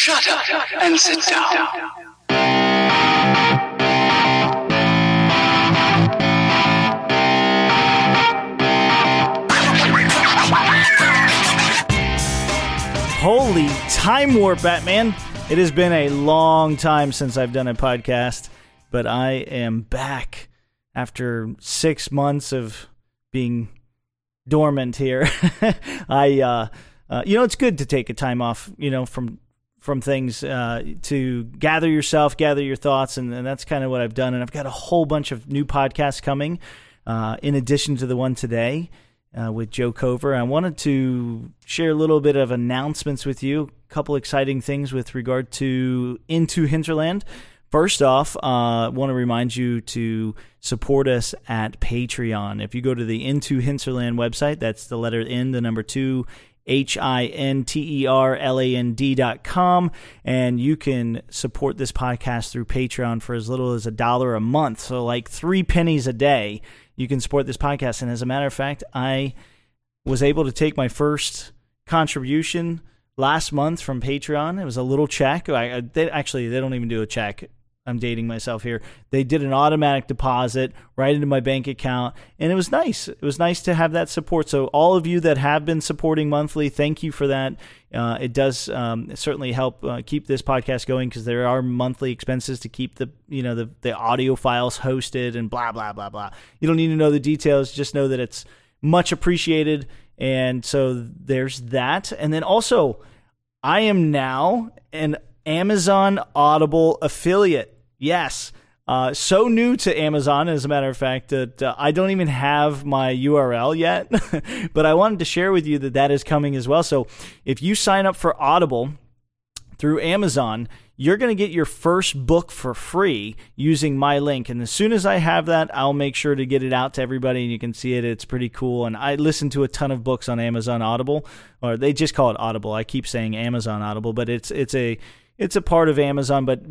Shut up and sit down. Holy time warp, Batman! It has been a long time since I've done a podcast, but I am back after six months of being dormant here. I, uh, uh, you know, it's good to take a time off, you know, from from things uh, to gather yourself, gather your thoughts, and, and that's kind of what I've done. And I've got a whole bunch of new podcasts coming, uh, in addition to the one today uh, with Joe Cover. I wanted to share a little bit of announcements with you, a couple exciting things with regard to Into Hinterland. First off, I uh, want to remind you to support us at Patreon. If you go to the Into Hinterland website, that's the letter N, the number two, H I N T E R L A N D dot com, and you can support this podcast through Patreon for as little as a dollar a month. So, like three pennies a day, you can support this podcast. And as a matter of fact, I was able to take my first contribution last month from Patreon. It was a little check. I, they, actually, they don't even do a check. I'm dating myself here. They did an automatic deposit right into my bank account, and it was nice. It was nice to have that support. So, all of you that have been supporting monthly, thank you for that. Uh, it does um, certainly help uh, keep this podcast going because there are monthly expenses to keep the you know the the audio files hosted and blah blah blah blah. You don't need to know the details. Just know that it's much appreciated. And so there's that. And then also, I am now an Amazon Audible affiliate. Yes. Uh, so new to Amazon, as a matter of fact, that uh, I don't even have my URL yet. but I wanted to share with you that that is coming as well. So if you sign up for Audible through Amazon, you're going to get your first book for free using my link. And as soon as I have that, I'll make sure to get it out to everybody and you can see it. It's pretty cool. And I listen to a ton of books on Amazon Audible, or they just call it Audible. I keep saying Amazon Audible, but it's it's a it's a part of Amazon, but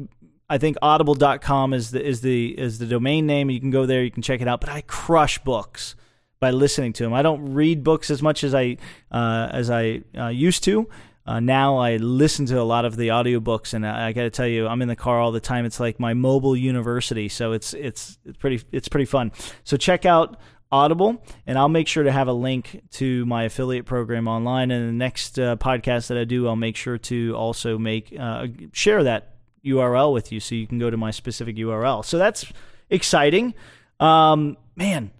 I think audible.com is the is the is the domain name. You can go there, you can check it out. But I crush books by listening to them. I don't read books as much as I uh, as I uh, used to. Uh, now I listen to a lot of the audiobooks, and I, I got to tell you, I'm in the car all the time. It's like my mobile university, so it's it's it's pretty it's pretty fun. So check out Audible, and I'll make sure to have a link to my affiliate program online. And the next uh, podcast that I do, I'll make sure to also make uh, share that URL with you, so you can go to my specific URL. So that's exciting, um, man.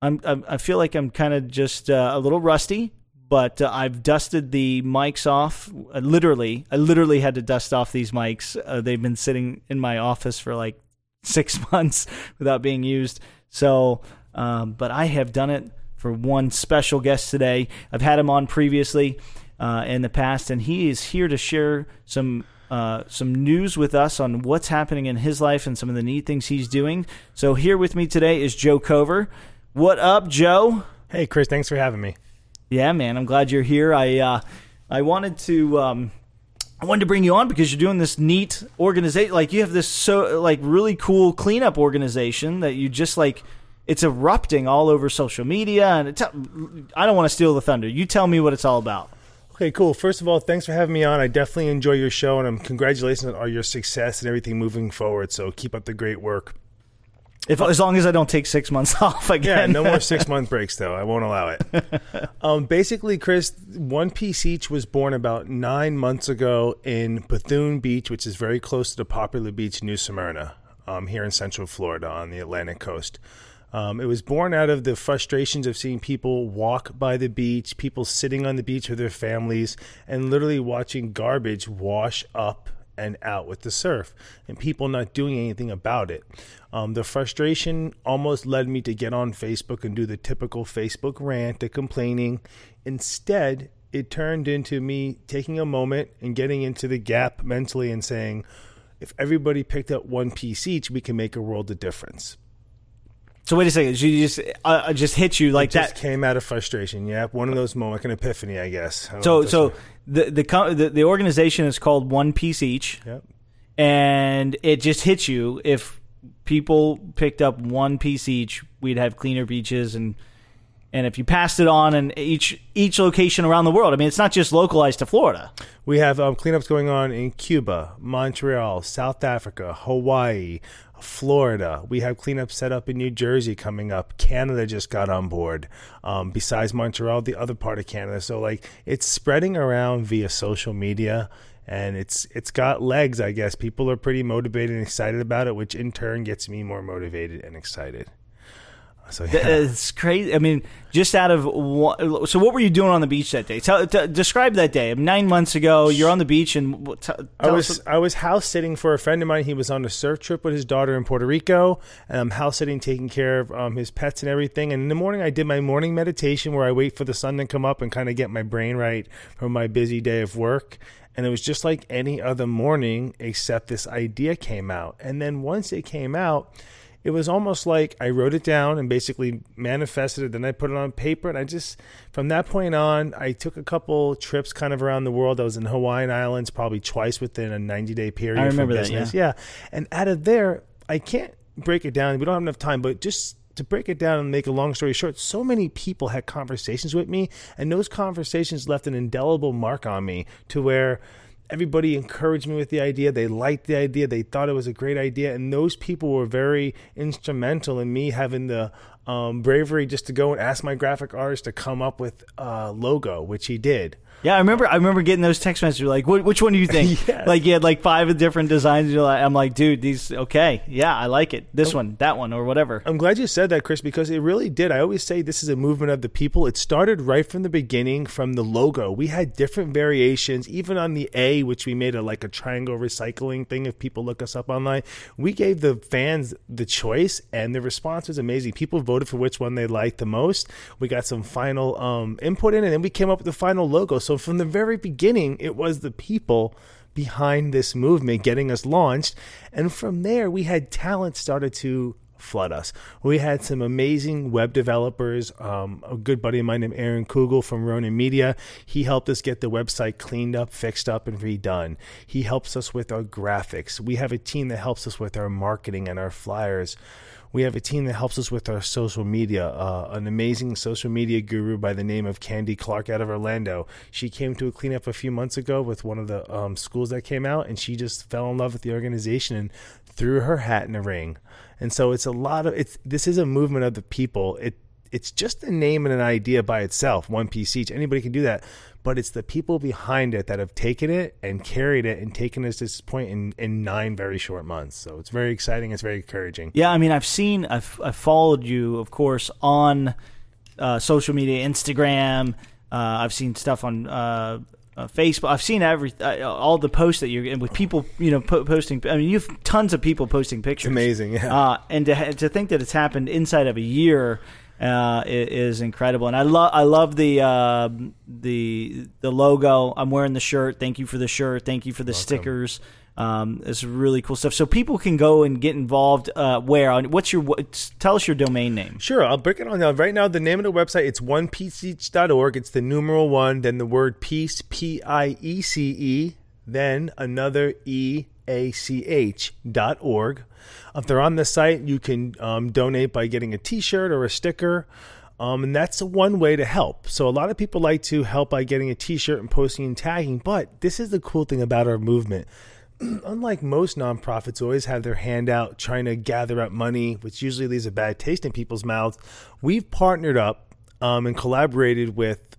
I'm, I'm I feel like I'm kind of just uh, a little rusty, but uh, I've dusted the mics off. Uh, literally, I literally had to dust off these mics. Uh, they've been sitting in my office for like six months without being used. So, um, but I have done it for one special guest today. I've had him on previously uh, in the past, and he is here to share some uh, some news with us on what's happening in his life and some of the neat things he's doing. So here with me today is Joe Cover. What up, Joe? Hey, Chris, thanks for having me. Yeah, man, I'm glad you're here. I uh, I wanted to um, I wanted to bring you on because you're doing this neat organization. Like you have this so like really cool cleanup organization that you just like it's erupting all over social media. And it's, I don't want to steal the thunder. You tell me what it's all about. Okay, cool. First of all, thanks for having me on. I definitely enjoy your show, and I'm congratulations on all your success and everything moving forward. So keep up the great work. If as long as I don't take six months off Yeah, again. no more six month breaks though. I won't allow it. Um, basically, Chris, One Piece Each was born about nine months ago in Bethune Beach, which is very close to the popular beach New Smyrna, um, here in Central Florida on the Atlantic coast. Um, it was born out of the frustrations of seeing people walk by the beach, people sitting on the beach with their families, and literally watching garbage wash up and out with the surf, and people not doing anything about it. Um, the frustration almost led me to get on Facebook and do the typical Facebook rant, the complaining. Instead, it turned into me taking a moment and getting into the gap mentally and saying, if everybody picked up one piece each, we can make a world of difference. So wait a second. You just uh, uh, just hit you like It just that. came out of frustration. Yeah, one of those moments, like an epiphany, I guess. I So so the the, the the organization is called One Piece Each. Yep. and it just hits you if people picked up one piece each we'd have cleaner beaches and and if you passed it on in each each location around the world, I mean, it's not just localized to Florida. We have um, cleanups going on in Cuba, Montreal, South Africa, Hawaii, Florida. We have cleanups set up in New Jersey coming up. Canada just got on board. Um, besides Montreal, the other part of Canada. So like it's spreading around via social media and it's it's got legs, I guess. People are pretty motivated and excited about it, which in turn gets me more motivated and excited. So yeah. It's crazy. I mean, just out of one, so what were you doing on the beach that day? Tell, t- describe that day. Nine months ago, you're on the beach, and t- tell I was I was house sitting for a friend of mine. He was on a surf trip with his daughter in Puerto Rico, and I'm house sitting, taking care of um, his pets and everything. And in the morning, I did my morning meditation where I wait for the sun to come up and kind of get my brain right from my busy day of work. And it was just like any other morning, except this idea came out. And then once it came out, it was almost like I wrote it down and basically manifested it. Then I put it on paper, and I just from that point on, I took a couple trips kind of around the world. I was in Hawaiian Islands probably twice within a 90 day period. I remember for that, business. yeah. And out of there, I can't break it down. We don't have enough time, but just to break it down and make a long story short, so many people had conversations with me, and those conversations left an indelible mark on me to where everybody encouraged me with the idea. They liked the idea. They thought it was a great idea. And those people were very instrumental in me having the um, bravery just to go and ask my graphic artist to come up with a logo, which he did. Yeah, I remember. I remember getting those text messages like, "Which one do you think?" Yes. Like you had like five different designs. You're like, I'm like, dude, these okay. Yeah, I like it. This one, that one, or whatever. I'm glad you said that, Chris, because it really did. I always say this is a movement of the people. It started right from the beginning, from the logo. We had different variations, even on the A, which we made a like a triangle recycling thing. If people look us up online, we gave the fans the choice, and the response was amazing. People voted for which one they liked the most. We got some final um, input in, and then we came up with the final logo. So from the very beginning, it was the people behind this movement getting us launched. And from there, we had talent started to flood us. We had some amazing web developers. Um, a good buddy of mine named Aaron Kugel from Ronin Media. He helped us get the website cleaned up, fixed up, and redone. He helps us with our graphics. We have a team that helps us with our marketing and our flyers. We have a team that helps us with our social media. Uh, an amazing social media guru by the name of Candy Clark out of Orlando. She came to a cleanup a few months ago with one of the um, schools that came out, and she just fell in love with the organization and threw her hat in the ring. And so it's a lot of it's. This is a movement of the people. It it's just a name and an idea by itself. One piece each. Anybody can do that, but it's the people behind it that have taken it and carried it and taken us to this point in in nine very short months. So it's very exciting. It's very encouraging. Yeah, I mean, I've seen, I've, I've followed you, of course, on uh, social media, Instagram. Uh, I've seen stuff on uh, uh, Facebook. I've seen every uh, all the posts that you're with people, you know, po- posting. I mean, you have tons of people posting pictures. amazing, yeah. Uh, and to to think that it's happened inside of a year. Uh, is incredible, and I love I love the uh, the the logo. I'm wearing the shirt. Thank you for the shirt. Thank you for the stickers. Um, it's really cool stuff. So people can go and get involved. Uh, where on what's your what, tell us your domain name? Sure, I'll break it on now. Right now, the name of the website it's onepieceeach.org. It's the numeral one, then the word peace, P I E C E, then another E A C H dot org. If they're on the site, you can um, donate by getting a T-shirt or a sticker. Um, and that's one way to help. So a lot of people like to help by getting a T-shirt and posting and tagging. But this is the cool thing about our movement unlike most nonprofits always have their hand out trying to gather up money, which usually leaves a bad taste in people's mouths, we've partnered up um, and collaborated with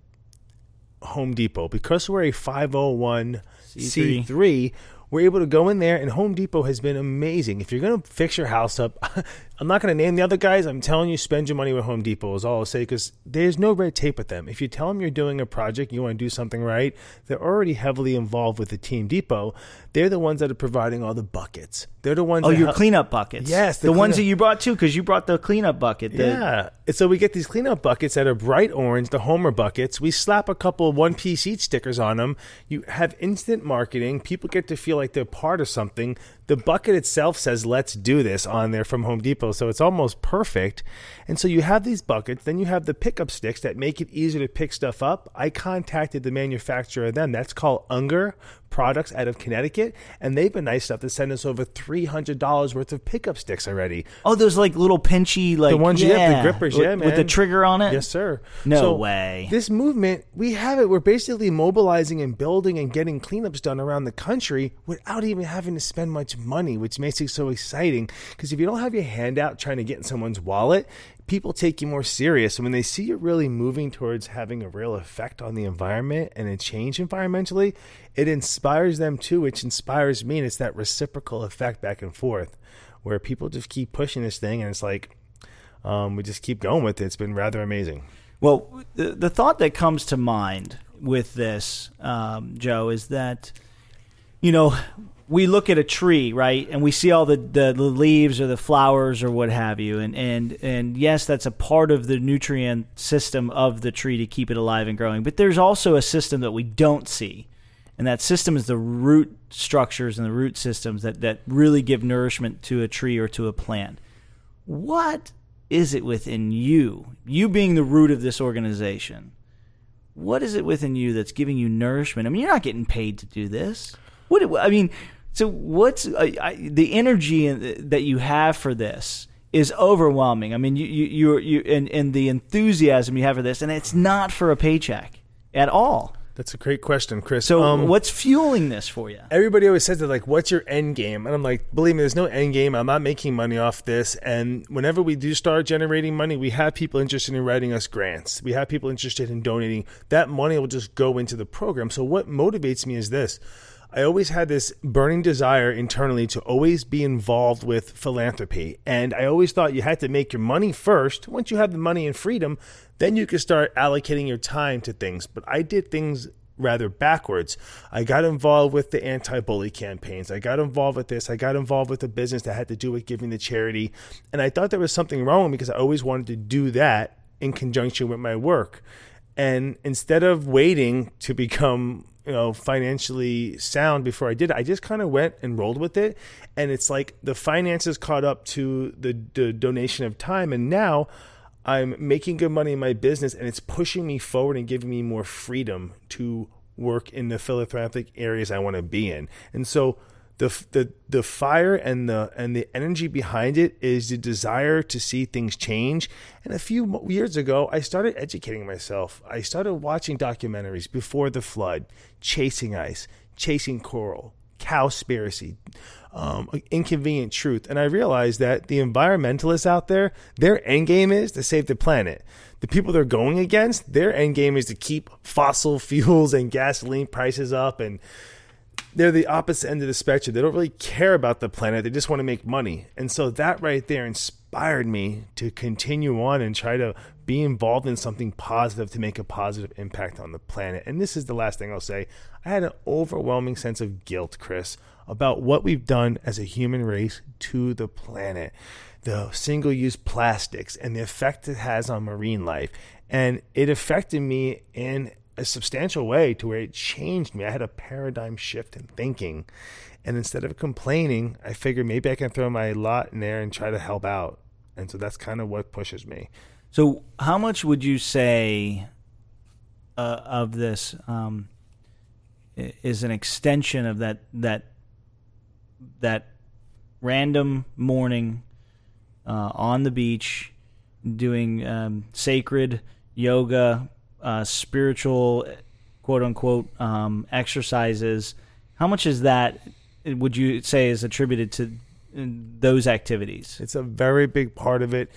Home Depot because we're a 501c3. We're able to go in there, and Home Depot has been amazing. If you're going to fix your house up, I'm not going to name the other guys. I'm telling you, spend your money with Home Depot is all I'll say because there's no red tape with them. If you tell them you're doing a project, you want to do something right, they're already heavily involved with the Team Depot. They're the ones that are providing all the buckets. They're the ones. Oh, that your help- cleanup buckets. Yes, the, the ones that you brought too, because you brought the cleanup bucket. the- Yeah. And so we get these cleanup buckets that are bright orange, the Homer buckets. We slap a couple one piece each stickers on them. You have instant marketing. People get to feel like they're part of something. The bucket itself says "Let's do this" on there from Home Depot, so it's almost perfect. And so you have these buckets, then you have the pickup sticks that make it easier to pick stuff up. I contacted the manufacturer of them. That's called Unger Products out of Connecticut, and they've been nice enough to send us over three hundred dollars worth of pickup sticks already. Oh, those like little pinchy, like The ones, yeah, the grippers, with, yeah, man. with the trigger on it. Yes, sir. No way. This movement, we have it. We're basically mobilizing and building and getting cleanups done around the country without even having to spend much money, which makes it so exciting. Because if you don't have your hand out trying to get in someone's wallet, people take you more serious. And when they see you really moving towards having a real effect on the environment and a change environmentally, it inspires them too, which inspires me. And it's that reciprocal effect back and forth where people just keep pushing this thing. And it's like, um, we just keep going with it. It's been rather amazing. Well, the, the thought that comes to mind with this, um, Joe, is that you know we look at a tree, right, and we see all the, the, the leaves or the flowers or what have you, and and and yes, that's a part of the nutrient system of the tree to keep it alive and growing. But there's also a system that we don't see, and that system is the root structures and the root systems that that really give nourishment to a tree or to a plant. What is it within you, you being the root of this organization? What is it within you that's giving you nourishment? I mean, you're not getting paid to do this. What I mean, so what's I, I, the energy in- that you have for this is overwhelming. I mean, you you you, you and, and the enthusiasm you have for this, and it's not for a paycheck at all. That's a great question, Chris. So, Um, what's fueling this for you? everybody always says that like what's your end game and i'm like believe me there's no end game i'm not making money off this and whenever we do start generating money we have people interested in writing us grants we have people interested in donating that money will just go into the program so what motivates me is this I always had this burning desire internally to always be involved with philanthropy. And I always thought you had to make your money first. Once you have the money and freedom, then you could start allocating your time to things. But I did things rather backwards. I got involved with the anti bully campaigns. I got involved with this. I got involved with a business that had to do with giving to charity. And I thought there was something wrong because I always wanted to do that in conjunction with my work. And instead of waiting to become you know financially sound before I did it. I just kind of went and rolled with it, and it's like the finances caught up to the, the donation of time, and now I'm making good money in my business, and it's pushing me forward and giving me more freedom to work in the philanthropic areas I want to be in, and so. The, the the fire and the and the energy behind it is the desire to see things change. And a few years ago, I started educating myself. I started watching documentaries before the flood, chasing ice, chasing coral, cowspiracy, um, inconvenient truth, and I realized that the environmentalists out there, their end game is to save the planet. The people they're going against, their end game is to keep fossil fuels and gasoline prices up and they're the opposite end of the spectrum. They don't really care about the planet. They just want to make money. And so that right there inspired me to continue on and try to be involved in something positive to make a positive impact on the planet. And this is the last thing I'll say. I had an overwhelming sense of guilt, Chris, about what we've done as a human race to the planet. The single use plastics and the effect it has on marine life. And it affected me in a substantial way to where it changed me. I had a paradigm shift in thinking. And instead of complaining, I figured maybe I can throw my lot in there and try to help out. And so that's kind of what pushes me. So, how much would you say uh, of this um, is an extension of that that that random morning uh, on the beach, doing um, sacred yoga, uh, spiritual, quote unquote, um, exercises? How much is that? Would you say is attributed to uh, those activities? It's a very big part of it.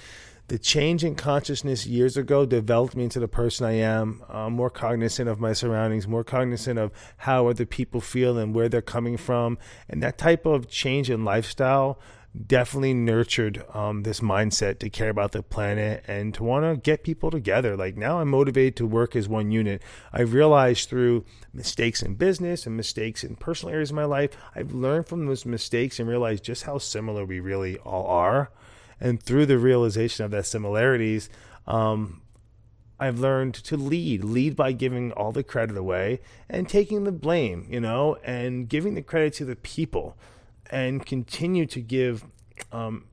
The change in consciousness years ago developed me into the person I am. Uh, more cognizant of my surroundings, more cognizant of how other people feel and where they're coming from. And that type of change in lifestyle definitely nurtured um, this mindset to care about the planet and to want to get people together. Like now, I'm motivated to work as one unit. I've realized through mistakes in business and mistakes in personal areas of my life, I've learned from those mistakes and realized just how similar we really all are. And through the realization of that similarities, um, I've learned to lead, lead by giving all the credit away and taking the blame, you know, and giving the credit to the people and continue to give um,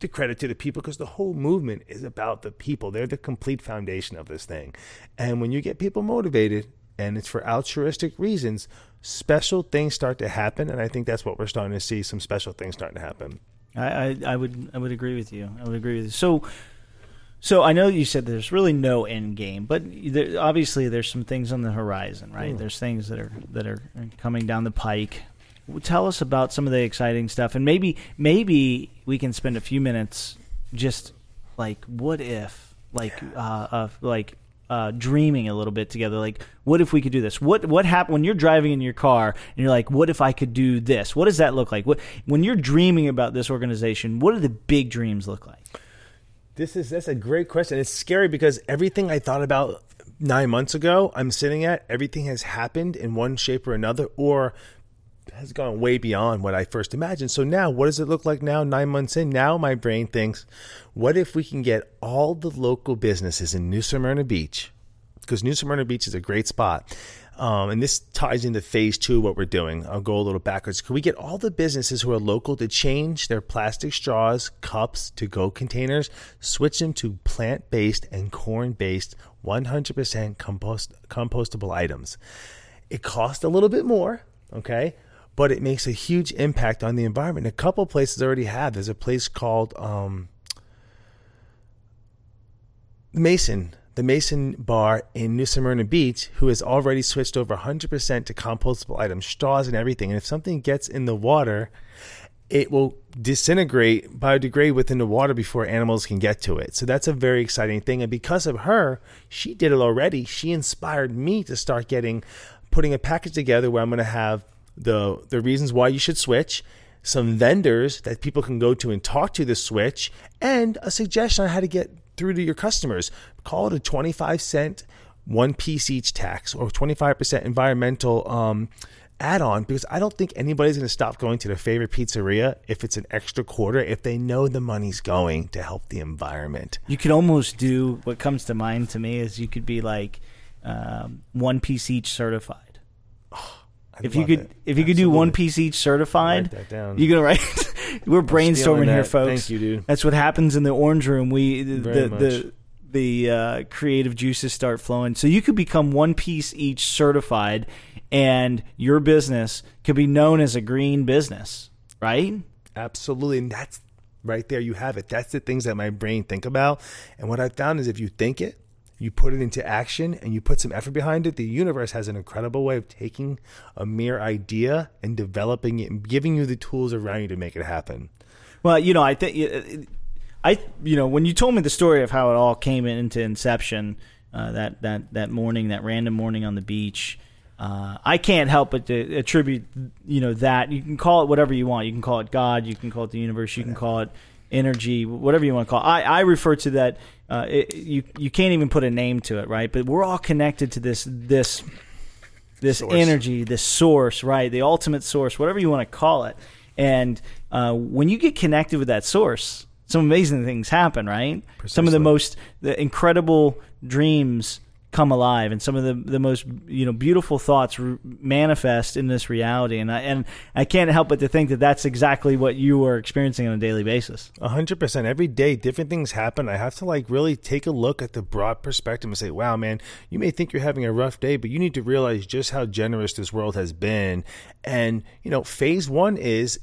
the credit to the people because the whole movement is about the people. They're the complete foundation of this thing. And when you get people motivated and it's for altruistic reasons, special things start to happen. And I think that's what we're starting to see some special things starting to happen. I, I, I would I would agree with you. I would agree with you. So so I know you said there's really no end game, but there, obviously there's some things on the horizon, right? Mm. There's things that are that are coming down the pike. Tell us about some of the exciting stuff, and maybe maybe we can spend a few minutes just like what if, like uh, uh like uh, dreaming a little bit together. Like, what if we could do this? What what happen when you're driving in your car and you're like, what if I could do this? What does that look like? What when you're dreaming about this organization? What do the big dreams look like? This is that's a great question. It's scary because everything I thought about nine months ago, I'm sitting at, everything has happened in one shape or another, or has gone way beyond what I first imagined. So now, what does it look like now, nine months in? Now, my brain thinks, what if we can get all the local businesses in New Smyrna Beach? Because New Smyrna Beach is a great spot. Um, and this ties into phase two of what we're doing. I'll go a little backwards. Can we get all the businesses who are local to change their plastic straws, cups, to go containers, switch them to plant based and corn based 100% compost, compostable items? It costs a little bit more, okay? But it makes a huge impact on the environment. A couple places already have. There's a place called um, Mason the Mason Bar in New Smyrna Beach, who has already switched over 100% to compostable items, straws, and everything. And if something gets in the water, it will disintegrate, biodegrade within the water before animals can get to it. So that's a very exciting thing. And because of her, she did it already. She inspired me to start getting, putting a package together where I'm going to have the the reasons why you should switch some vendors that people can go to and talk to the switch and a suggestion on how to get through to your customers. Call it a 25 cent one piece each tax or 25% environmental um, add on because I don't think anybody's going to stop going to their favorite pizzeria if it's an extra quarter if they know the money's going to help the environment. You could almost do what comes to mind to me is you could be like um, one piece each certified. I if you could, it. if you could do one piece each certified, Write that down. you gonna write. We're brainstorming here, that. folks. Thank you, dude. That's what happens in the orange room. We the Very the the, the uh, creative juices start flowing. So you could become one piece each certified, and your business could be known as a green business, right? Absolutely. And that's right there. You have it. That's the things that my brain think about. And what I found is if you think it, you put it into action and you put some effort behind it, the universe has an incredible way of taking a mere idea and developing it and giving you the tools around you to make it happen. Well, you know, I think I, you know, when you told me the story of how it all came into inception, uh, that that that morning, that random morning on the beach, uh, I can't help but to attribute, you know, that you can call it whatever you want. You can call it God, you can call it the universe, you can call it energy, whatever you want to call it. I, I refer to that. Uh, it, you you can't even put a name to it, right? But we're all connected to this this this Source. energy, this source, right? The ultimate source, whatever you want to call it. And uh, when you get connected with that source, some amazing things happen, right? Some of the most the incredible dreams come alive, and some of the the most you know beautiful thoughts r- manifest in this reality. And I and I can't help but to think that that's exactly what you are experiencing on a daily basis. A hundred percent. Every day, different things happen. I have to like really take a look at the broad perspective and say, "Wow, man, you may think you're having a rough day, but you need to realize just how generous this world has been." And you know, phase one is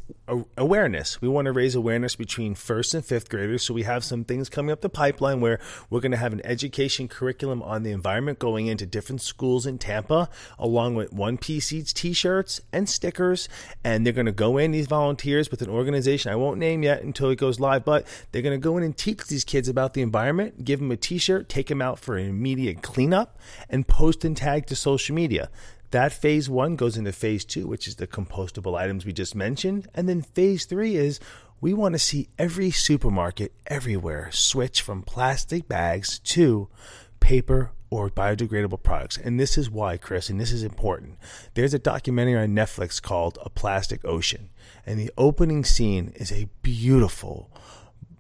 awareness. We want to raise awareness between first and fifth graders. So we have some things coming up the pipeline where we're going to have an education curriculum on the environment going into different schools in Tampa, along with one piece each T-shirts and stickers. And they're going to go in these volunteers with an organization I won't name yet until it goes live, but they're going to go in and teach these kids about the environment, give them a T-shirt, take them out for an immediate cleanup, and post and tag to social media. That phase one goes into phase two, which is the compostable items we just mentioned. And then phase three is we want to see every supermarket everywhere switch from plastic bags to paper or biodegradable products. And this is why, Chris, and this is important. There's a documentary on Netflix called A Plastic Ocean. And the opening scene is a beautiful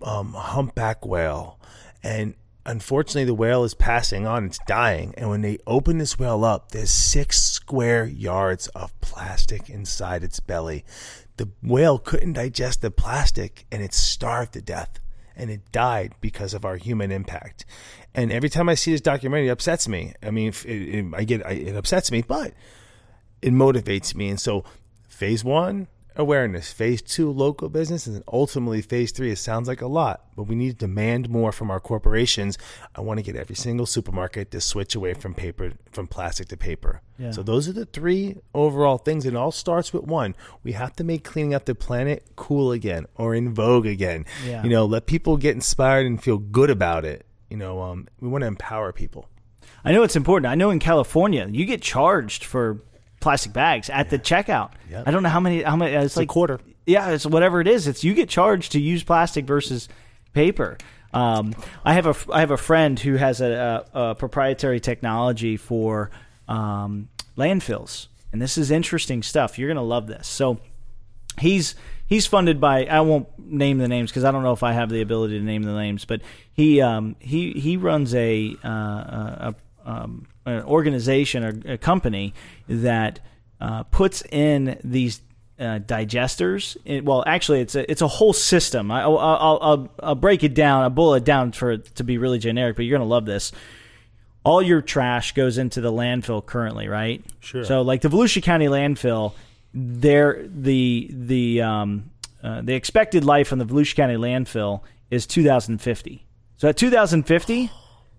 um, humpback whale. And unfortunately, the whale is passing on. It's dying. And when they open this whale up, there's six square yards of plastic inside its belly. The whale couldn't digest the plastic and it starved to death. And it died because of our human impact. And every time I see this documentary, it upsets me. I mean, it, it, I get it upsets me, but it motivates me. And so, phase one, awareness. Phase two, local business. And then ultimately, phase three, it sounds like a lot, but we need to demand more from our corporations. I want to get every single supermarket to switch away from paper, from plastic to paper. Yeah. So, those are the three overall things. It all starts with one. We have to make cleaning up the planet cool again or in vogue again. Yeah. You know, let people get inspired and feel good about it. You know, um, we want to empower people. I know it's important. I know in California you get charged for plastic bags at the checkout. Yep. I don't know how many. How many? It's, a like quarter. Yeah, it's whatever it is. It's you get charged to use plastic versus paper. Um, I have a I have a friend who has a, a, a proprietary technology for um, landfills, and this is interesting stuff. You're gonna love this. So he's he's funded by I won't name the names because I don't know if I have the ability to name the names, but he um, he he runs a uh, a, um, an organization or a company that uh, puts in these uh, digesters. It, well, actually, it's a it's a whole system. I, will I'll, I'll I'll break it down. I'll boil it down for it to be really generic, but you're gonna love this. All your trash goes into the landfill currently, right? Sure. So, like the Volusia County landfill, there the the um, uh, the expected life on the Volusia County landfill is 2050. So at 2050,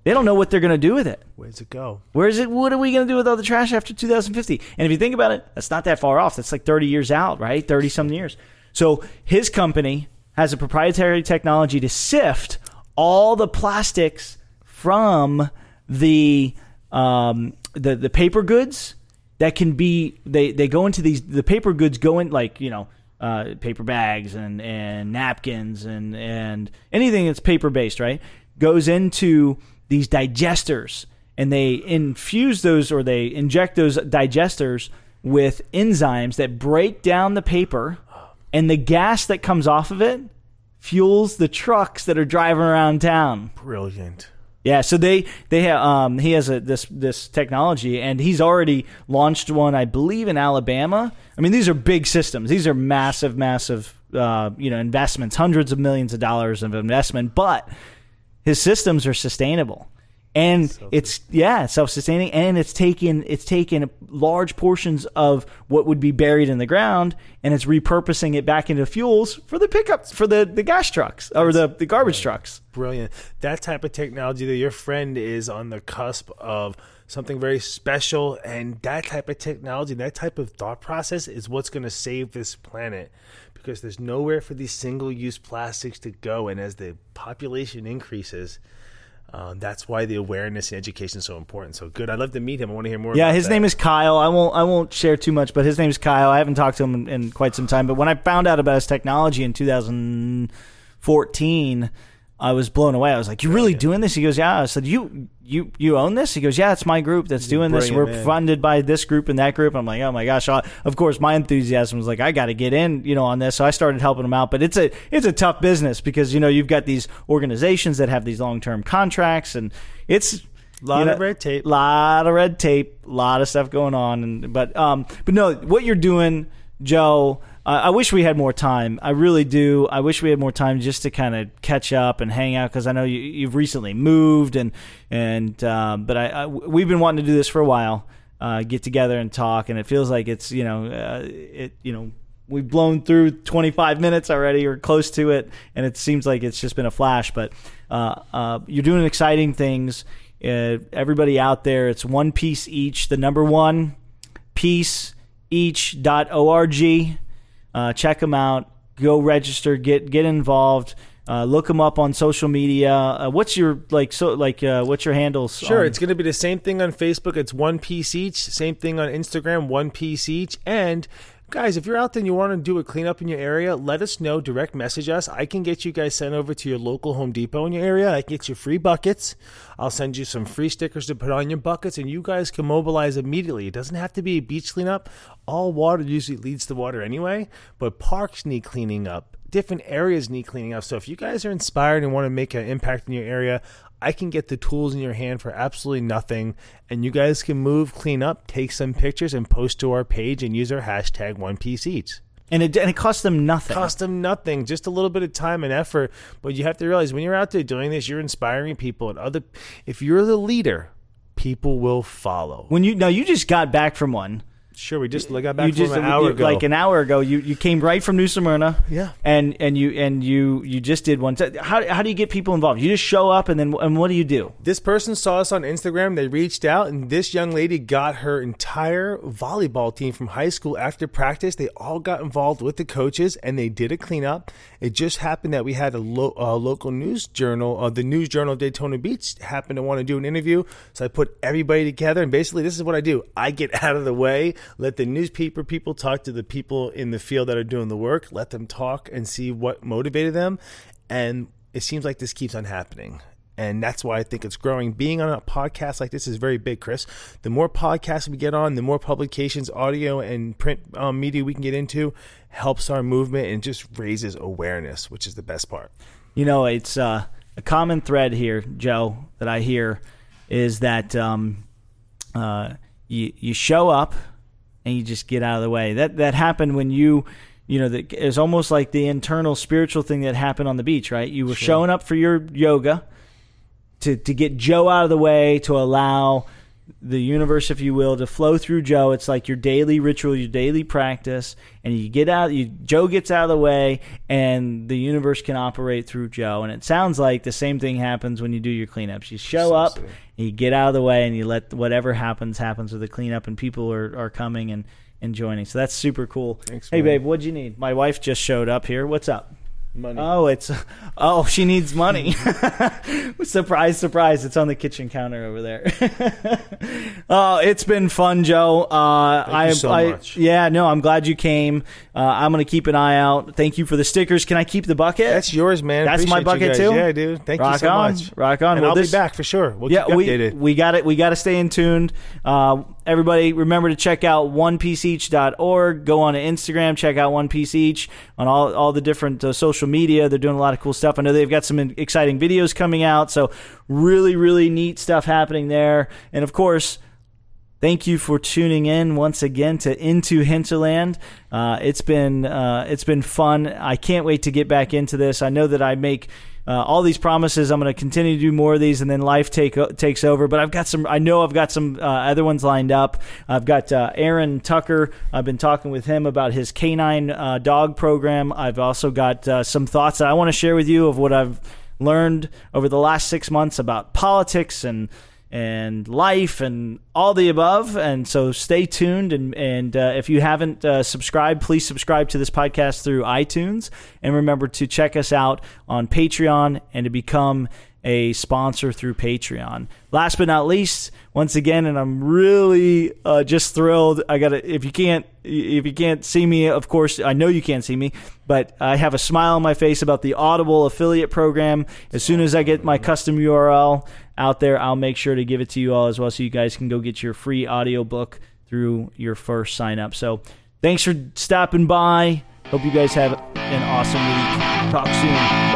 they don't know what they're going to do with it. Where's it go? Where is it? What are we going to do with all the trash after 2050? And if you think about it, that's not that far off. That's like 30 years out, right? 30 some years. So his company has a proprietary technology to sift all the plastics from the um, the the paper goods that can be they they go into these the paper goods go in like you know uh, paper bags and and napkins and and anything that's paper based right goes into these digesters and they infuse those or they inject those digesters with enzymes that break down the paper and the gas that comes off of it fuels the trucks that are driving around town Brilliant. yeah, so they they have um he has a this this technology and he's already launched one I believe in Alabama. I mean these are big systems. These are massive massive uh you know investments, hundreds of millions of dollars of investment, but his systems are sustainable. And it's yeah, self-sustaining and it's taken it's taken large portions of what would be buried in the ground and it's repurposing it back into fuels for the pickups for the the gas trucks or the the garbage trucks. Brilliant. That type of technology that your friend is on the cusp of something very special and that type of technology, that type of thought process is what's going to save this planet because there's nowhere for these single-use plastics to go and as the population increases um, that's why the awareness and education is so important. So good. I'd love to meet him. I want to hear more. Yeah, his that. name is Kyle. I won't I won't share too much, but his name is Kyle. I haven't talked to him in, in quite some time. But when I found out about his technology in 2014, I was blown away. I was like, "You really doing this?" He goes, "Yeah." I said, "You you you own this?" He goes, "Yeah, it's my group that's doing this. We're man. funded by this group and that group." I'm like, "Oh my gosh!" I- Of course, my enthusiasm was like, "I got to get in," you know, on this. So I started helping him out. But it's a it's a tough business because you know you've got these organizations that have these long term contracts, and it's Lot you of red tape. lot of red tape, a lot of stuff going on. And but um, but no, what you're doing, Joe. I wish we had more time. I really do. I wish we had more time just to kind of catch up and hang out because I know you, you've recently moved and and uh, but I, I we've been wanting to do this for a while. Uh, get together and talk, and it feels like it's you know uh, it you know we've blown through 25 minutes already or close to it and it seems like it's just been a flash but uh, uh, you're doing exciting things everybody out there it's one piece each the number one pieceeach.org uh, check them out go register get get involved uh, look them up on social media uh, what's your like so like uh, what's your handles Sure, on- it's going to be the same thing on Facebook. It's one piece each. Same thing on Instagram, one piece each. And guys, if you're out there and you want to do a cleanup in your area, let us know. Direct message us. I can get you guys sent over to your local Home Depot in your area. I can get you free buckets. I'll send you some free stickers to put on your buckets, and you guys can mobilize immediately. It doesn't have to be a beach cleanup. All water usually leads to water anyway, but parks need cleaning up different areas need cleaning up. So if you guys are inspired and want to make an impact in your area, I can get the tools in your hand for absolutely nothing, and you guys can move, clean up, take some pictures, and post to our page and use our hashtag one piece each. And it, and it costs them nothing. Cost them nothing, just a little bit of time and effort. But you have to realize when you're out there doing this, you're inspiring people, and other. If you're the leader, people will follow. when you no, you just got back from one. Sure, we just got back you from just an hour you- ago. like an hour ago. You you came right from New Smyrna. Yeah. And and you and you you just did one. How how do you get people involved? You just show up and then and what do you do? This person saw us on Instagram. They reached out, and this young lady got her entire volleyball team from high school after practice. They all got involved with the coaches, and they did a cleanup. It just happened that we had a lo- uh, local news journal, uh, the News Journal of Daytona Beach, happened to want to do an interview. So I put everybody together, and basically, this is what I do: I get out of the way, let the newspaper people talk to the people in the field that are doing the work, let them talk and see what motivated them, and it seems like this keeps on happening and that's why I think it's growing. Being on a podcast like this is very big, Chris. The more podcasts we get on, the more publications, audio, and print um, media we can get into, helps our movement and just raises awareness, which is the best part. You know, it's uh, a common thread here, Joe, that I hear is that um, uh, you you show up and you just get out of the way. That that happened when you. You know, that it's almost like the internal spiritual thing that happened on the beach, right? You were showing up for your yoga to, to get Joe out of the way, to allow the universe, if you will, to flow through Joe. It's like your daily ritual, your daily practice, and you get out. You Joe gets out of the way, and the universe can operate through Joe. And it sounds like the same thing happens when you do your cleanups. You show up, you get out of the way, and you let whatever happens happens with the cleanup, and people are, are coming and, and joining. So that's super cool. Thanks, hey, man. babe, what'd you need? My wife just showed up here. What's up? Money. Oh, it's oh, she needs money. surprise, surprise! It's on the kitchen counter over there. oh, it's been fun, Joe. Uh, I, you so I, much. yeah, no, I'm glad you came. Uh, I'm gonna keep an eye out. Thank you for the stickers. Can I keep the bucket? That's yours, man. That's my Appreciate you bucket too? Yeah, dude. Thank you Rock so on. much. Rock on. And Well, I'll this- be back for sure. We'll yeah, keep you we updated. we got it. We got to stay in tuned. Uh, everybody, remember to check out onepieceeach.org. Go on to Instagram, check out One Piece Each on all all the different uh, social media. They're doing a lot of cool stuff. I know they've got some exciting videos coming out. So really, really neat stuff happening there. And of course. Thank you for tuning in once again to Into Hinterland. Uh, it's been uh, it's been fun. I can't wait to get back into this. I know that I make uh, all these promises. I'm going to continue to do more of these, and then life take takes over. But I've got some. I know I've got some uh, other ones lined up. I've got uh, Aaron Tucker. I've been talking with him about his canine uh, dog program. I've also got uh, some thoughts that I want to share with you of what I've learned over the last six months about politics and and life and all the above. And so stay tuned. And, and uh, if you haven't uh, subscribed, please subscribe to this podcast through iTunes. And remember to check us out on Patreon and to become a sponsor through Patreon. Last but not least, once again, and I'm really uh, just thrilled. I got to if you can't if you can't see me, of course, I know you can't see me, but I have a smile on my face about the Audible affiliate program. As soon as I get my custom URL out there, I'll make sure to give it to you all as well, so you guys can go get your free audiobook through your first sign up. So, thanks for stopping by. Hope you guys have an awesome week. Talk soon.